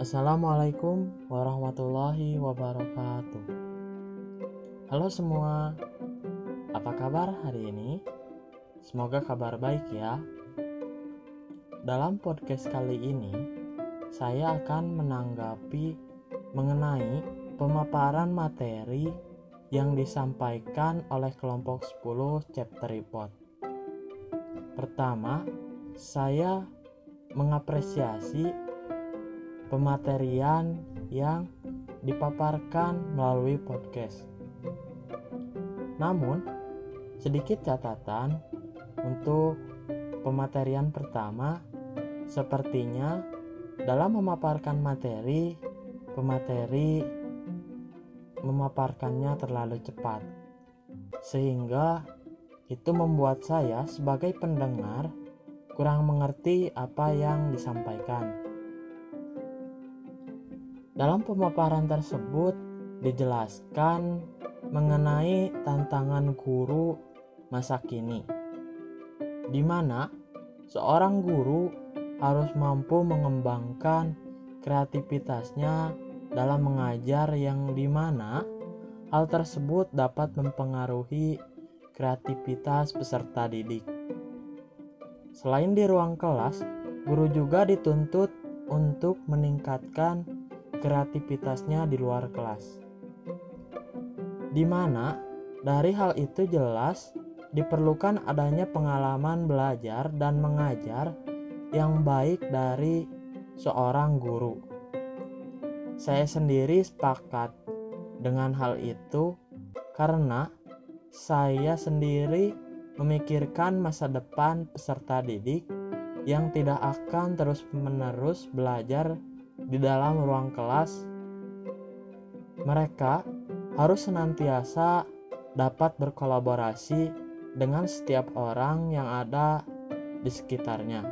Assalamualaikum warahmatullahi wabarakatuh. Halo semua, apa kabar hari ini? Semoga kabar baik ya. Dalam podcast kali ini, saya akan menanggapi mengenai pemaparan materi yang disampaikan oleh kelompok 10 chapter report. Pertama, saya mengapresiasi pematerian yang dipaparkan melalui podcast. Namun, sedikit catatan untuk pematerian pertama, sepertinya dalam memaparkan materi, pemateri memaparkannya terlalu cepat, sehingga itu membuat saya sebagai pendengar kurang mengerti apa yang disampaikan. Dalam pemaparan tersebut dijelaskan mengenai tantangan guru masa kini, di mana seorang guru harus mampu mengembangkan kreativitasnya dalam mengajar yang di mana hal tersebut dapat mempengaruhi kreativitas peserta didik. Selain di ruang kelas, guru juga dituntut untuk meningkatkan kreativitasnya di luar kelas. Di mana dari hal itu jelas diperlukan adanya pengalaman belajar dan mengajar yang baik dari seorang guru. Saya sendiri sepakat dengan hal itu karena saya sendiri memikirkan masa depan peserta didik yang tidak akan terus-menerus belajar di dalam ruang kelas. Mereka harus senantiasa dapat berkolaborasi dengan setiap orang yang ada di sekitarnya,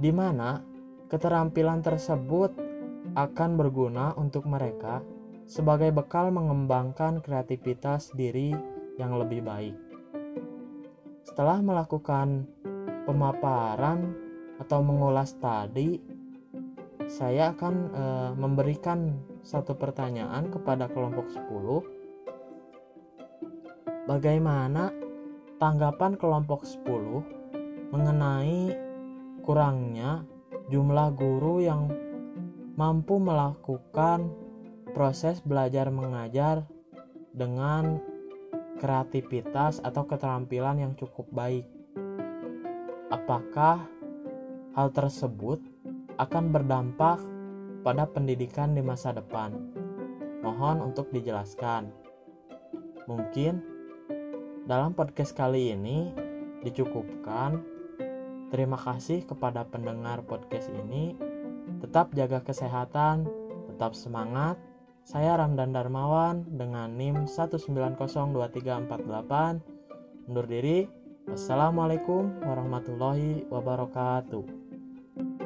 di mana keterampilan tersebut akan berguna untuk mereka sebagai bekal mengembangkan kreativitas diri yang lebih baik. Setelah melakukan pemaparan atau mengulas tadi, saya akan e, memberikan satu pertanyaan kepada kelompok 10. Bagaimana tanggapan kelompok 10 mengenai kurangnya jumlah guru yang mampu melakukan proses belajar mengajar dengan kreativitas atau keterampilan yang cukup baik. Apakah hal tersebut akan berdampak pada pendidikan di masa depan? Mohon untuk dijelaskan. Mungkin dalam podcast kali ini dicukupkan. Terima kasih kepada pendengar podcast ini. Tetap jaga kesehatan, tetap semangat, saya Ramdan Darmawan dengan NIM 1902348 undur diri. Wassalamualaikum warahmatullahi wabarakatuh.